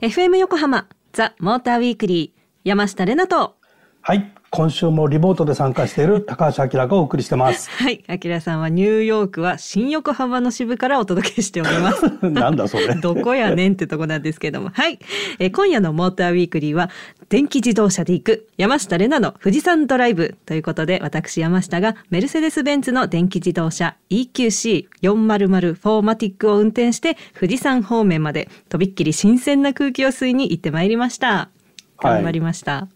FM 横浜ザ・モーターウィークリー山下れなと。はい今週もリモートで参加している高橋明がお送りしてます。はい、明さんはニューヨークは新横浜の支部からお届けしております。なんだそれ。どこやねんってとこなんですけども、はい、え今夜のモーターウィークリーは電気自動車で行く山下れなの富士山ドライブということで、私山下がメルセデスベンツの電気自動車 EQC400 フォーマティックを運転して富士山方面までとびっきり新鮮な空気を吸いに行ってまいりました。頑張りました。はい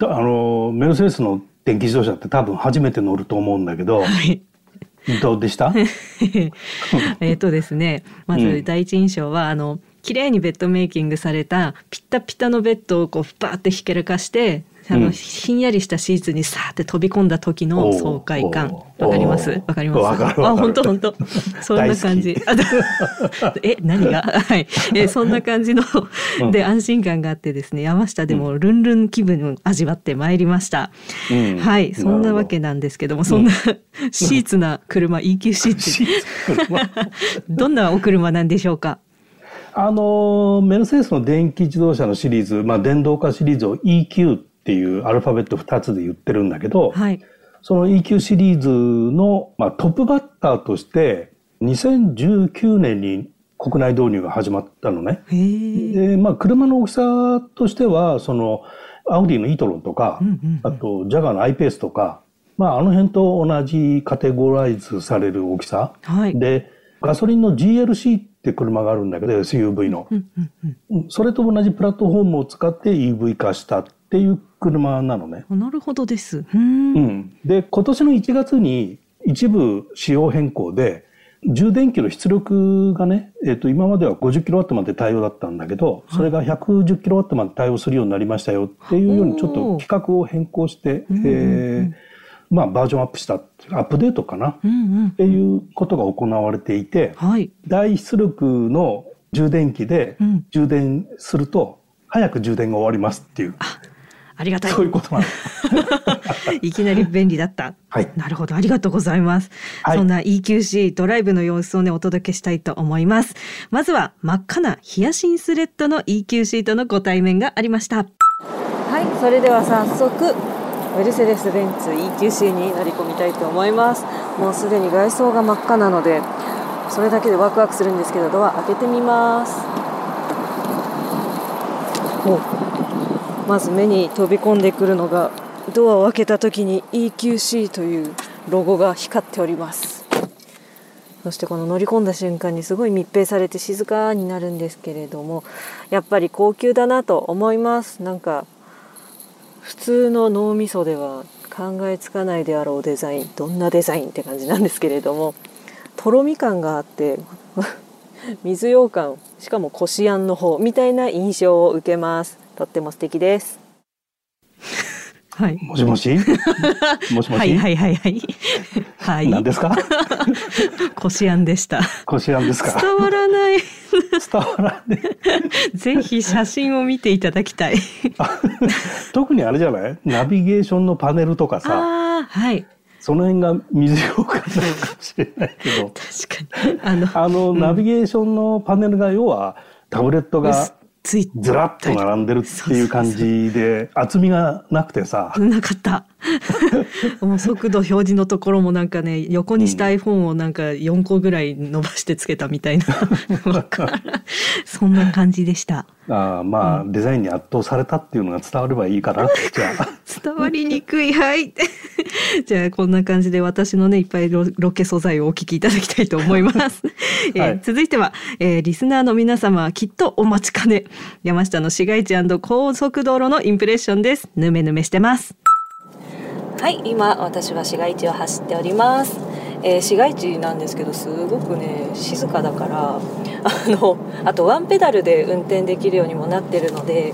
あのメルセデスの電気自動車って多分初めて乗ると思うんだけど、はい、どうでした？えっとですねまず第一印象は、うん、あの綺麗にベッドメイキングされたピッタピタのベッドをこうバーってひけるかしてあの、うん、ひんやりしたシーツにさーって飛び込んだ時の爽快感。わかります？わかります？あ本当本当。そんな感じ。え何が？はい。えそんな感じので安心感があってですね山下でもルンルン気分を味わってまいりました、うん、はい。そんなわけなんですけどもそんなシーツな車 EQC って。どんなお車なんでしょうか？あのメルセデスの電気自動車のシリーズ、まあ、電動化シリーズを EQ っていうアルファベット2つで言ってるんだけど、はい、その EQ シリーズの、まあ、トップバッターとして2019年に国内導入が始まったのね。で、まあ、車の大きさとしては、その、アウディのイートロンとか、あと、ジャガーの i ペースとか、まあ、あの辺と同じカテゴライズされる大きさ。はい、で、ガソリンの GLC って車があるんだけど、SUV の。それと同じプラットフォームを使って EV 化したっていう車なのね。なるほどです。うん。で、今年の1月に一部仕様変更で、充電器の出力がね、えっ、ー、と、今までは 50kW まで対応だったんだけど、それが 110kW まで対応するようになりましたよっていうように、ちょっと規格を変更して、えー、まあ、バージョンアップした、アップデートかな、うんうん、っていうことが行われていて、はい、大出力の充電器で充電すると、早く充電が終わりますっていう。うんありがたい。そういうことなの。いきなり便利だった。はい。なるほど。ありがとうございます。はい、そんな EQC ドライブの様子をね、お届けしたいと思います。まずは真っ赤なヒヤシンスレッドの EQC とのご対面がありました。はい。それでは早速、メルセデス・ベンツ EQC に乗り込みたいと思います。もうすでに外装が真っ赤なので、それだけでワクワクするんですけど、ドア開けてみます。まず目に飛び込んでくるのがドアを開けた時に EQC というロゴが光っております。そしてこの乗り込んだ瞬間にすごい密閉されて静かになるんですけれどもやっぱり高級だなと思います。なんか普通の脳みそでは考えつかないであろうデザインどんなデザインって感じなんですけれどもとろみ感があって 水羊羹しかもこしあんの方みたいな印象を受けます。とっても素敵です。はい。もしもし？もしもし？はいはいはいはい。はい。何ですか？こしあんでした。こしあんですか？伝わらない。伝わらない。ぜひ写真を見ていただきたい。特にあれじゃない？ナビゲーションのパネルとかさ。はい。その辺が水よかったのかもしれないけど。確かに。あの、あの、うん、ナビゲーションのパネルが要はタブレットがついずらっと並んでるっていう感じで厚みがなくてさ。なかった もう速度表示のところもなんかね横にした iPhone をなんか4個ぐらい伸ばしてつけたみたいな、そんな感じでした。あまあ、うん、デザインに圧倒されたっていうのが伝わればいいかなじゃあ。伝わりにくい。はい。じゃあこんな感じで私のねいっぱいロケ素材をお聞きいただきたいと思います、えーはい、続いては、えー、リスナーの皆様きっとお待ちかね。山下の市街地高速道路のインプレッションです。ぬめぬめしてますはい今私は市街地を走っております、えー、市街地なんですけどすごくね静かだからあのあとワンペダルで運転できるようにもなってるので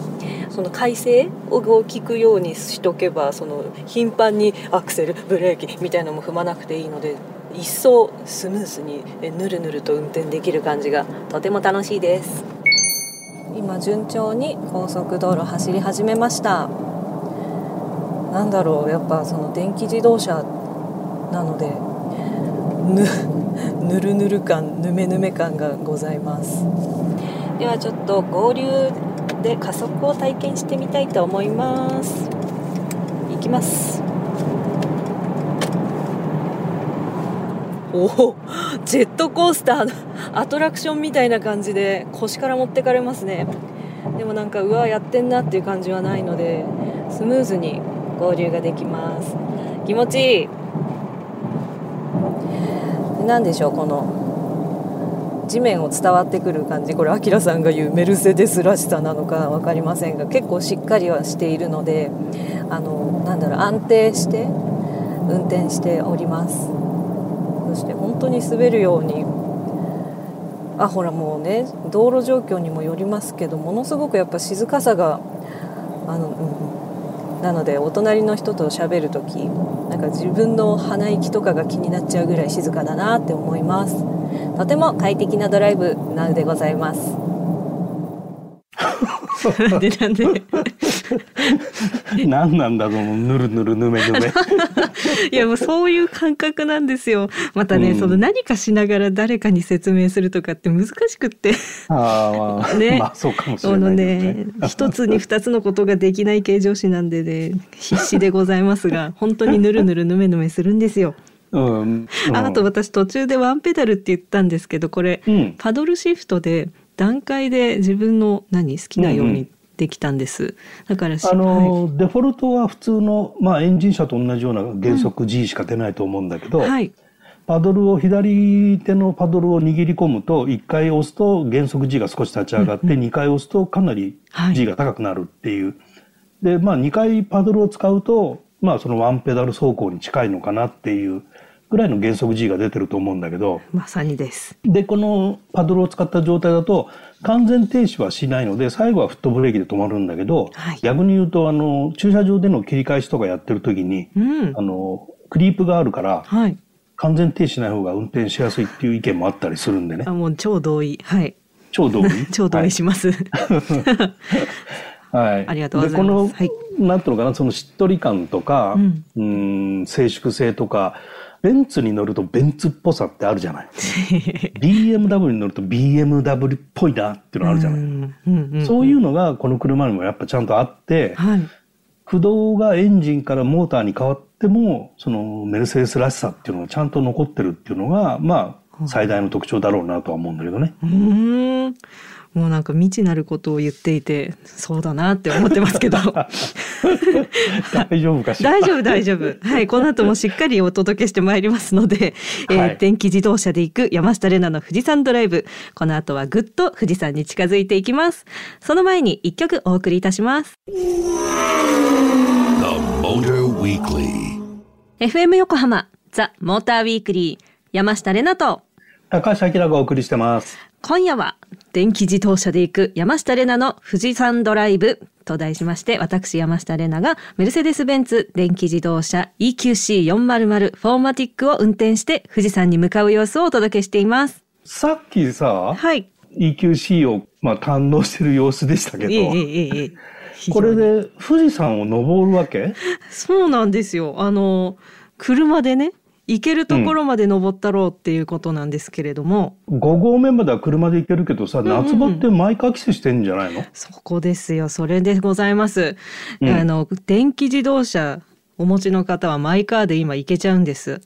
その快晴を聞くようにしとけばその頻繁にアクセルブレーキみたいのも踏まなくていいので一層スムーズにぬるぬると運転できる感じがとても楽しいです。今順調に高速道路走り始めました。なんだろうやっぱその電気自動車なのでぬぬるぬる感ぬめぬめ感がございます。ではちょっと合流で加速を体験してみたいと思います。いきます。おおジェットコースターのアトラクションみたいな感じで腰から持ってかれますね。でもなんかうわやってんなっていう感じはないのでスムーズに合流ができます。気持ちいい。何でしょうこの地面を伝わってくる感じ。これアキラさんが言うメルセデスらしさなのか分かりませんが結構しっかりはしているのであのなんだろう安定して運転しております。そして本当に滑るようにあほらもうね道路状況にもよりますけどものすごくやっぱ静かさがあの、うん、なのでお隣の人と喋る時なんか自分の鼻息とかが気になっちゃうぐらい静かだなって思います。とても快適なドライブなのでございます。なんでなんで？何なんだろうぬるぬるぬめぬめいやもうそういう感覚なんですよ。またね、うん、その何かしながら誰かに説明するとかって難しくって。ああ、ね、まあそうかもしれないね。一つに二つのことができない形状詞なんでね必死でございますが 本当にぬるぬるぬめぬめするんですよ。うん、うん、あと私途中でワンペダルって言ったんですけどこれ、うん、パドルシフトで段階で自分の何好きなようにできたんです。だからあの、はい、デフォルトは普通のまあエンジン車と同じような原則 G しか出ないと思うんだけど、うんはい、パドルを左手のパドルを握り込むと1回押すと原則 G が少し立ち上がって、うんうん、2回押すとかなり G が高くなるっていう。はい、でまあ2回パドルを使うとまあそのワンペダル走行に近いのかなっていうぐらいの減速 G が出てると思うんだけど。まさにです。で、このパドルを使った状態だと、完全停止はしないので、最後はフットブレーキで止まるんだけど、はい、逆に言うと、あの、駐車場での切り返しとかやってる時に、うん、あの、クリープがあるから、はい、完全停止しない方が運転しやすいっていう意見もあったりするんでね。あ、もう超同意。はい。超同意？超同意します。はい。ありがとうございます。で、この、はい、なんていうのかな、そのしっとり感とか、うん、ん、静粛性とか、ベンツに乗るとベンツっぽさってあるじゃない。BMW に乗ると BMW っぽいなっていうのあるじゃない。そういうのがこの車にもやっぱちゃんとあって、はい、駆動がエンジンからモーターに変わっても、そのメルセデスらしさっていうのがちゃんと残ってるっていうのが、まあ、最大の特徴だろうなとは思うんだけどね。うんもうなんか未知なることを言っていてそうだなって思ってますけど 大丈夫かしら？大丈夫大丈夫。はいこの後もしっかりお届けしてまいりますので、えー、はい、電気自動車で行く山下玲奈の富士山ドライブ。この後はぐっと富士山に近づいていきます。その前に一曲お送りいたします。FM 横浜ザ・モーターウィークリー山下玲奈と高橋明がお送りしてます。今夜は電気自動車で行く山下玲奈の富士山ドライブと題しまして、私山下玲奈がメルセデス・ベンツ電気自動車 EQC400 フォーマティックを運転して富士山に向かう様子をお届けしています。さっきさ、はい。EQC を、まあ、堪能してる様子でしたけど、ええええ、これで富士山を登るわけ？そうなんですよ。あの、車でね、行けるところまで登ったろうっていうことなんですけれども、うん、5合目までは車で行けるけどさ、夏場って毎回季節してんじゃないの、そこですよそれでございます、うん、あの電気自動車お持ちの方はマイカーで今行けちゃうんです。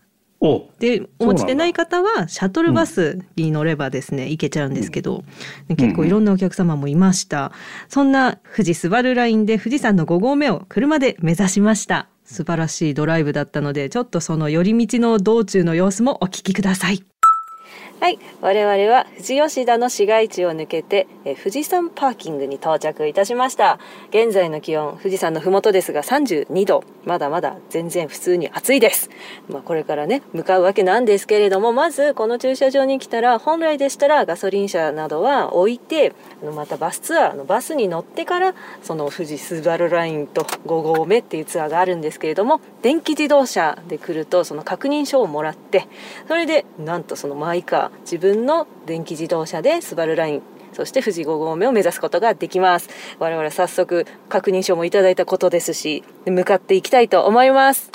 でお持ちでない方はシャトルバスに乗ればですね、うん、行けちゃうんですけど、結構いろんなお客様もいました、そんな富士スバルラインで富士山の5合目を車で目指しました素晴らしいドライブだったのでちょっとその寄り道の道中の様子もお聞きください。はい、我々は富士吉田の市街地を抜けてえ富士山パーキングに到着いたしました。現在の気温富士山の麓ですが32度。まだまだ全然普通に暑いです。まあ、これからね向かうわけなんですけれどもまずこの駐車場に来たら本来でしたらガソリン車などは置いてまたバスツアーのバスに乗ってからその富士スバルラインと5合目っていうツアーがあるんですけれども電気自動車で来るとその確認書をもらってそれでなんとそのマイカー自分の電気自動車でスバルラインそして富士5合目を目指すことができます。我々早速確認書もいただいたことですし向かっていきたいと思います。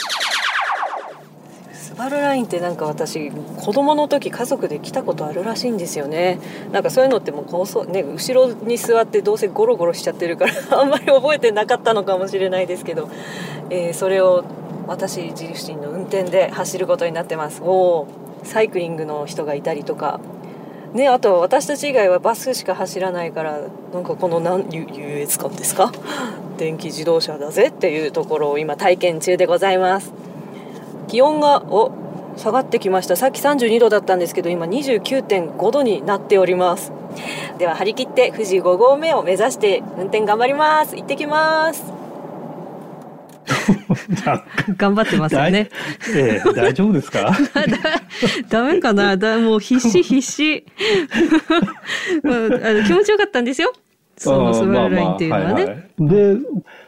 スバルラインってなんか私子供の時家族で来たことあるらしいんですよね。なんかそういうのってもうこうね後ろに座ってどうせゴロゴロしちゃってるから あんまり覚えてなかったのかもしれないですけど、えー、それを私自身の運転で走ることになってます。おおサイクリングの人がいたりとか。ね、あと私たち以外はバスしか走らないからなんかこの何優越感ですか？電気自動車だぜっていうところを今体験中でございます。気温がお下がってきました。さっき32度だったんですけど今29.5度になっております。では張り切って富士5合目を目指して運転頑張ります。行ってきます。頑張ってますよね。ええ、大丈夫ですか？ダメかな？だもう必死必死。まあ、気持ちよかったんですよ。そのスバルラインっていうのはね。まあまあはいはい、で、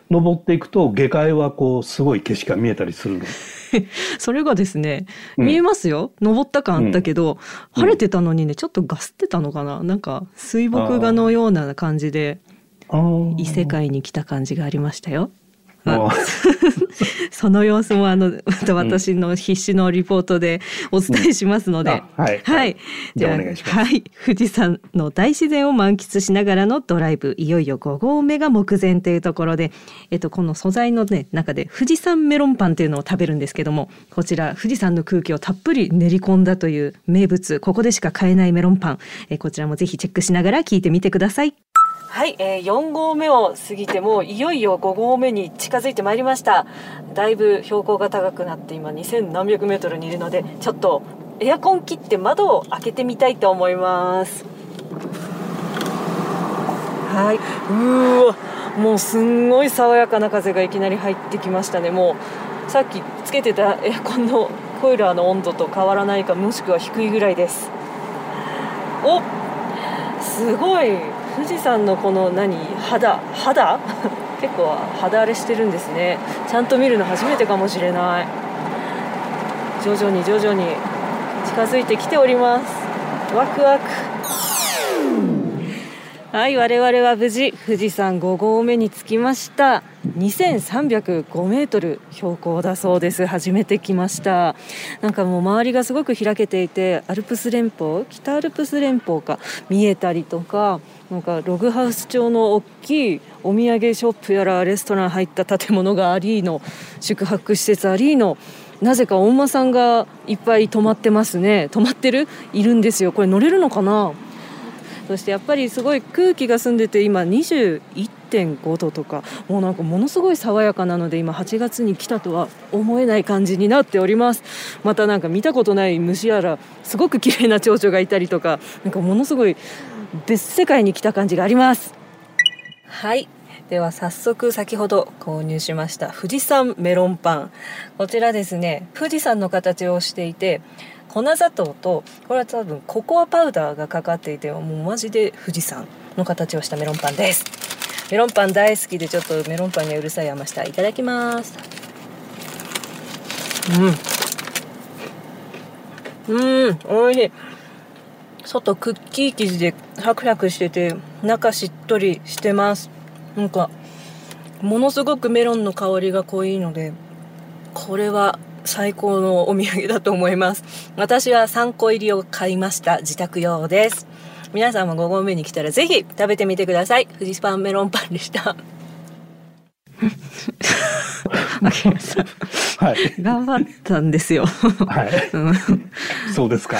登っていくと下界はこうすごい景色が見えたりするの？それがですね、見えますよ。うん、登った感あったけど、うん、晴れてたのにね、ちょっとガスってたのかな？なんか水墨画のような感じで、異世界に来た感じがありましたよ。その様子もあの私の必死のリポートでお伝えしますので、うん、はい、はい、じゃあ。はい、富士山の大自然を満喫しながらのドライブ。いよいよ5合目が目前というところで、えっとこの素材のね中で富士山メロンパンっていうのを食べるんですけども、こちら富士山の空気をたっぷり練り込んだという名物。ここでしか買えないメロンパン、えこちらもぜひチェックしながら聞いてみてください。はい、えー、4合目を過ぎてもいよいよ5合目に近づいてまいりました。だいぶ標高が高くなって今2000何百メートルにいるのでちょっとエアコン切って窓を開けてみたいと思います。はい。うわもうすんごい爽やかな風がいきなり入ってきましたね。もうさっきつけてたエアコンのコイラーの温度と変わらないかもしくは低いぐらいです。おすごい。富士山のこの何肌肌？結構肌荒れしてるんですね。ちゃんと見るの初めてかもしれない。徐々に徐々に近づいてきております。ワクワク。はい我々は無事富士山5合目に着きました。2305メートル標高だそうです。初めて来ました。なんかもう周りがすごく開けていてアルプス連峰北アルプス連峰か見えたりとかなんかログハウス調の大きいお土産ショップやらレストラン入った建物がありの宿泊施設ありのなぜかお馬さんがいっぱい泊まってますね。泊まってる？いるんですよ。これ乗れるのかな？そしてやっぱりすごい空気が澄んでて今21.5度とかもうなんかものすごい爽やかなので今8月に来たとは思えない感じになっております。またなんか見たことない虫やらすごく綺麗な蝶々がいたりとかなんかものすごい別世界に来た感じがあります。はい。では早速先ほど購入しました富士山メロンパン。こちらですね富士山の形をしていて粉砂糖とこれは多分ココアパウダーがかかっていてもうマジで富士山の形をしたメロンパンです。メロンパン大好きでちょっとメロンパンにうるさい山下いただきます。うん。うんおいしい。外クッキー生地でサクサクしてて中しっとりしてます。なんかものすごくメロンの香りが濃いのでこれは最高のお土産だと思います私は3個入りを買いました自宅用です皆さんも5合目に来たらぜひ食べてみてください富士スパンメロンパンでした はい、頑張ったんですよ。はい。そうですか。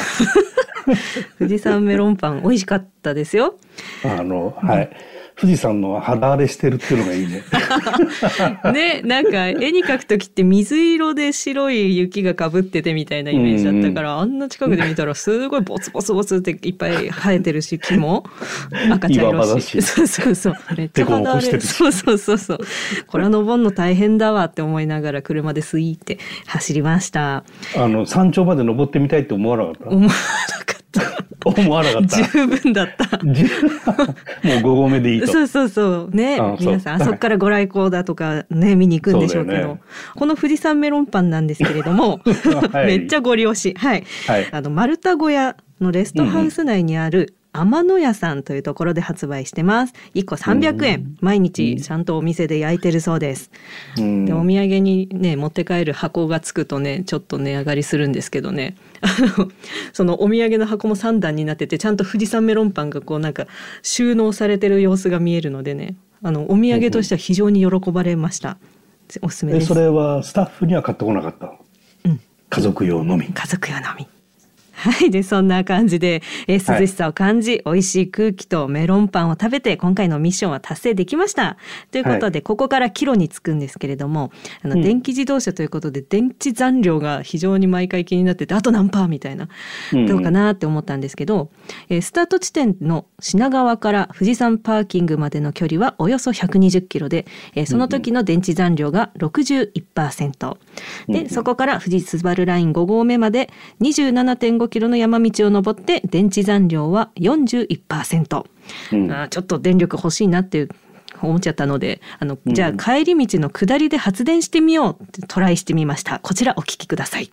富士山メロンパン美味しかったですよ。あの、はい。富士山の肌荒れしてるっていうのがいいね。ね、なんか絵に描く時って水色で白い雪がかぶっててみたいなイメージだったから、あんな近くで見たらすごいボツボツボツっていっぱい生えてるし、木も赤茶色し。そうそうそう。めっちゃ肌荒れ。そうそうそうそう。これは登るの大変だわって思いながら車でスイーって走りました。あの、山頂まで登ってみたいって思わなかった？思わなかった。思わなかった。十分だった。もう5合目でいいと。そうそうそう。ね。皆さん、あそこからご来光だとかね、見に行くんでしょうけど。ね、この富士山メロンパンなんですけれども、はい、めっちゃご利用し。はい。はい、あの、丸太小屋のレストハウス内にある天野屋さんというところで発売してます。1個300円。毎日ちゃんとお店で焼いてるそうです。で、お土産にね、持って帰る箱がつくとね、ちょっと値上がりするんですけどね。そのお土産の箱も3段になってて、ちゃんと富士山メロンパンがこうなんか収納されてる様子が見えるのでね、あの、お土産としては非常に喜ばれました。おすすめです。それはスタッフには買ってこなかったうん。家族用のみ。家族用のみ。はい。で、そんな感じで、えー、涼しさを感じ、はい、美味しい空気とメロンパンを食べて、今回のミッションは達成できました。ということで、はい、ここからキロにつくんですけれども、あの、うん、電気自動車ということで、電池残量が非常に毎回気になってて、あと何パーみたいな、どうかなって思ったんですけど、えー、スタート地点の品川から富士山パーキングまでの距離はおよそ120キロで、えー、その時の電池残量が61%。で、そこから富士スバルライン5合目まで27.5キロの山道を登って電池残量は41%、うん、あちょっと電力欲しいなって思っちゃったのであの、じゃあ帰り道の下りで発電してみようってトライしてみました。こちらお聞きください。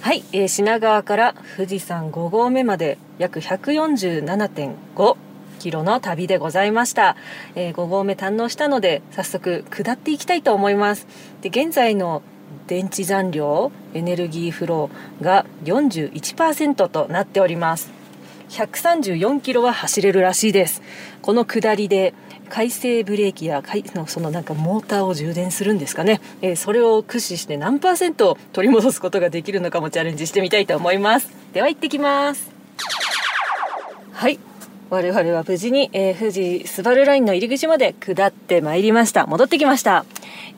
はい、えー、品川から富士山5合目まで約147.5キロの旅でございました、えー、5合目堪能したので早速下っていきたいと思います。で現在の電池残量エネルギーフローが41%となっております。134キロは走れるらしいです。この下りで回生ブレーキやそのなんかモーターを充電するんですかね、えー、それを駆使して何パーセント取り戻すことができるのかもチャレンジしてみたいと思います。では行ってきます。はい。我々は無事に、えー、富士スバルラインの入り口まで下ってまいりました。戻ってきました、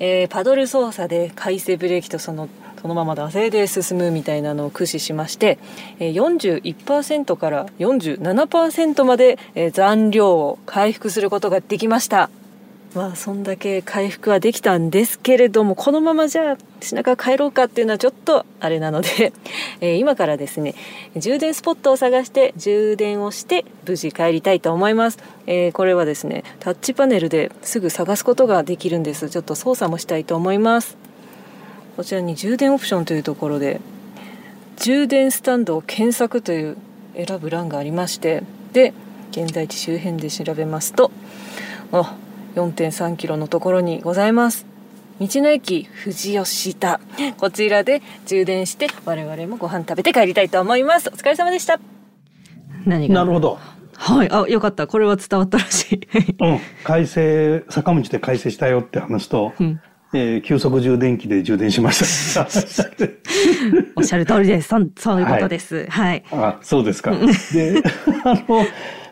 えー、パドル操作で回生ブレーキとそのそのまま惰性で進むみたいなのを駆使しまして、えー、41%から47%まで、えー、残量を回復することができました。まあそんだけ回復はできたんですけれどもこのままじゃあ品川帰ろうかっていうのはちょっとあれなので、え、今からですね充電スポットを探して充電をして無事帰りたいと思います、えー、これはですねタッチパネルですぐ探すことができるんです。ちょっと操作もしたいと思います。こちらに充電オプションというところで充電スタンドを検索という選ぶ欄がありましてで現在地周辺で調べますとあ4.3キロのところにございます。道の駅富士吉田。こちらで充電して我々もご飯食べて帰りたいと思います。お疲れ様でした。何が？なるほど。はい。あよかった。これは伝わったらしい。うん。改正坂道で改正したよって話と、うん、えー、急速充電器で充電しました。おっしゃる通りです。そそういうことです。はい。はい、あ、そうですか。で、あの、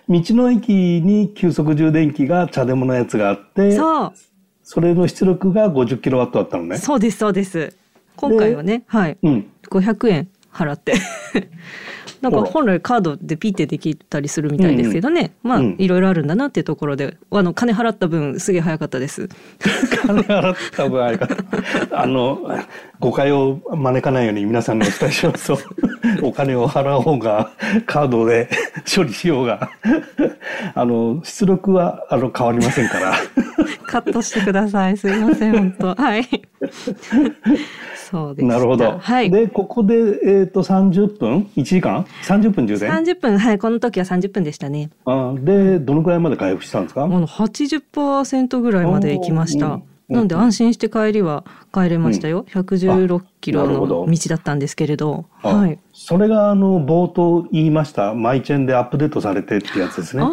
道の駅に急速充電器が茶でものやつがあって、そう。それの出力が50キロワットだったのね。そうです、そうです。今回はね、はい。うん。500円払って。なんか本来カードでピッてできたりするみたいですけどね、うん、まあ、いろいろあるんだなっていうところであの金払った分すげえ早かったです。金払った分早かったあの誤解を招かないように皆さんにお伝えしますと。お金を払おうがカードで処理しようが。あの出力はあの変わりませんから。カットしてください。すいません本当。はいそうですなるほど。はい。で、ここで、えっ、ー、と、30分 ?1 時間 ?30 分充電 ?30 分、はい。この時は30分でしたね。あで、どのくらいまで回復したんですか？あの、80%ぐらいまで行きました。なので安心して帰りは帰れましたよ。うん、116キロの道だったんですけれど。はい。それがあの冒頭言いましたマイチェンでアップデートされてってやつですね。あ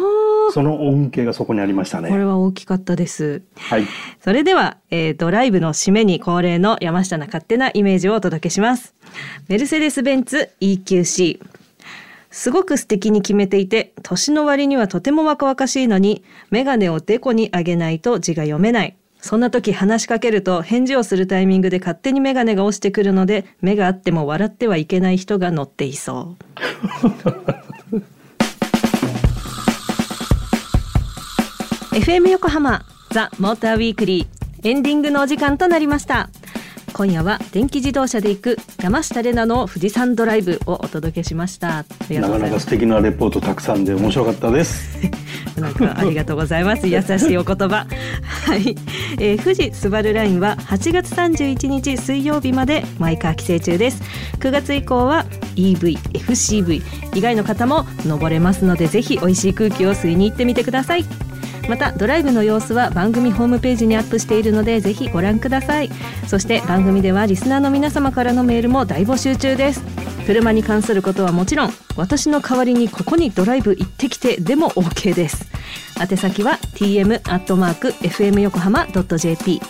その恩恵がそこにありましたね。これは大きかったです。はい。それでは、えー、ドライブの締めに恒例の山下の勝手なイメージをお届けします。メルセデス・ベンツ EQC。すごく素敵に決めていて、年の割にはとても若々しいのに、メガネをデコに上げないと字が読めない。そんな時話しかけると返事をするタイミングで勝手にメガネが落ちてくるので、目があっても笑ってはいけない人が乗っていそう。FM 横浜ザ・モーターウィークリーエンディングのお時間となりました。今夜は電気自動車で行く山下玲奈の富士山ドライブをお届けしました。なかなか素敵なレポートたくさんで面白かったです。なんかありがとうございます。優しいお言葉。はい、えー、富士スバルラインは8月31日水曜日までマイカー規制中です。9月以降は EV、FCV 以外の方も登れますのでぜひ美味しい空気を吸いに行ってみてくださいまたドライブの様子は番組ホームページにアップしているのでぜひご覧ください。そして番組ではリスナーの皆様からのメールも大募集中です。車に関することはもちろん私の代わりにここにドライブ行ってきてでも OK です。宛先は tm アットマーク fm 横浜 .jp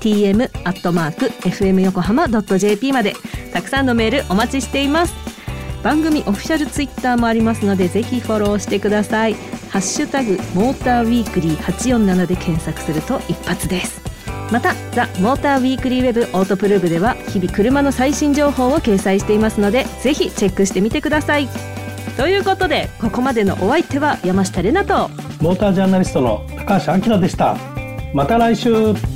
tm アットマーク fm 横浜 .jp まで。たくさんのメールお待ちしています。番組オフィシャルツイッターもありますのでぜひフォローしてください。ハッシュタグモーターウィークリー847で検索すると一発です。またザ・モーターウィークリーウェブオートプルーブでは日々車の最新情報を掲載していますのでぜひチェックしてみてください。ということでここまでのお相手は山下れなとモータージャーナリストの高橋明でした。また来週。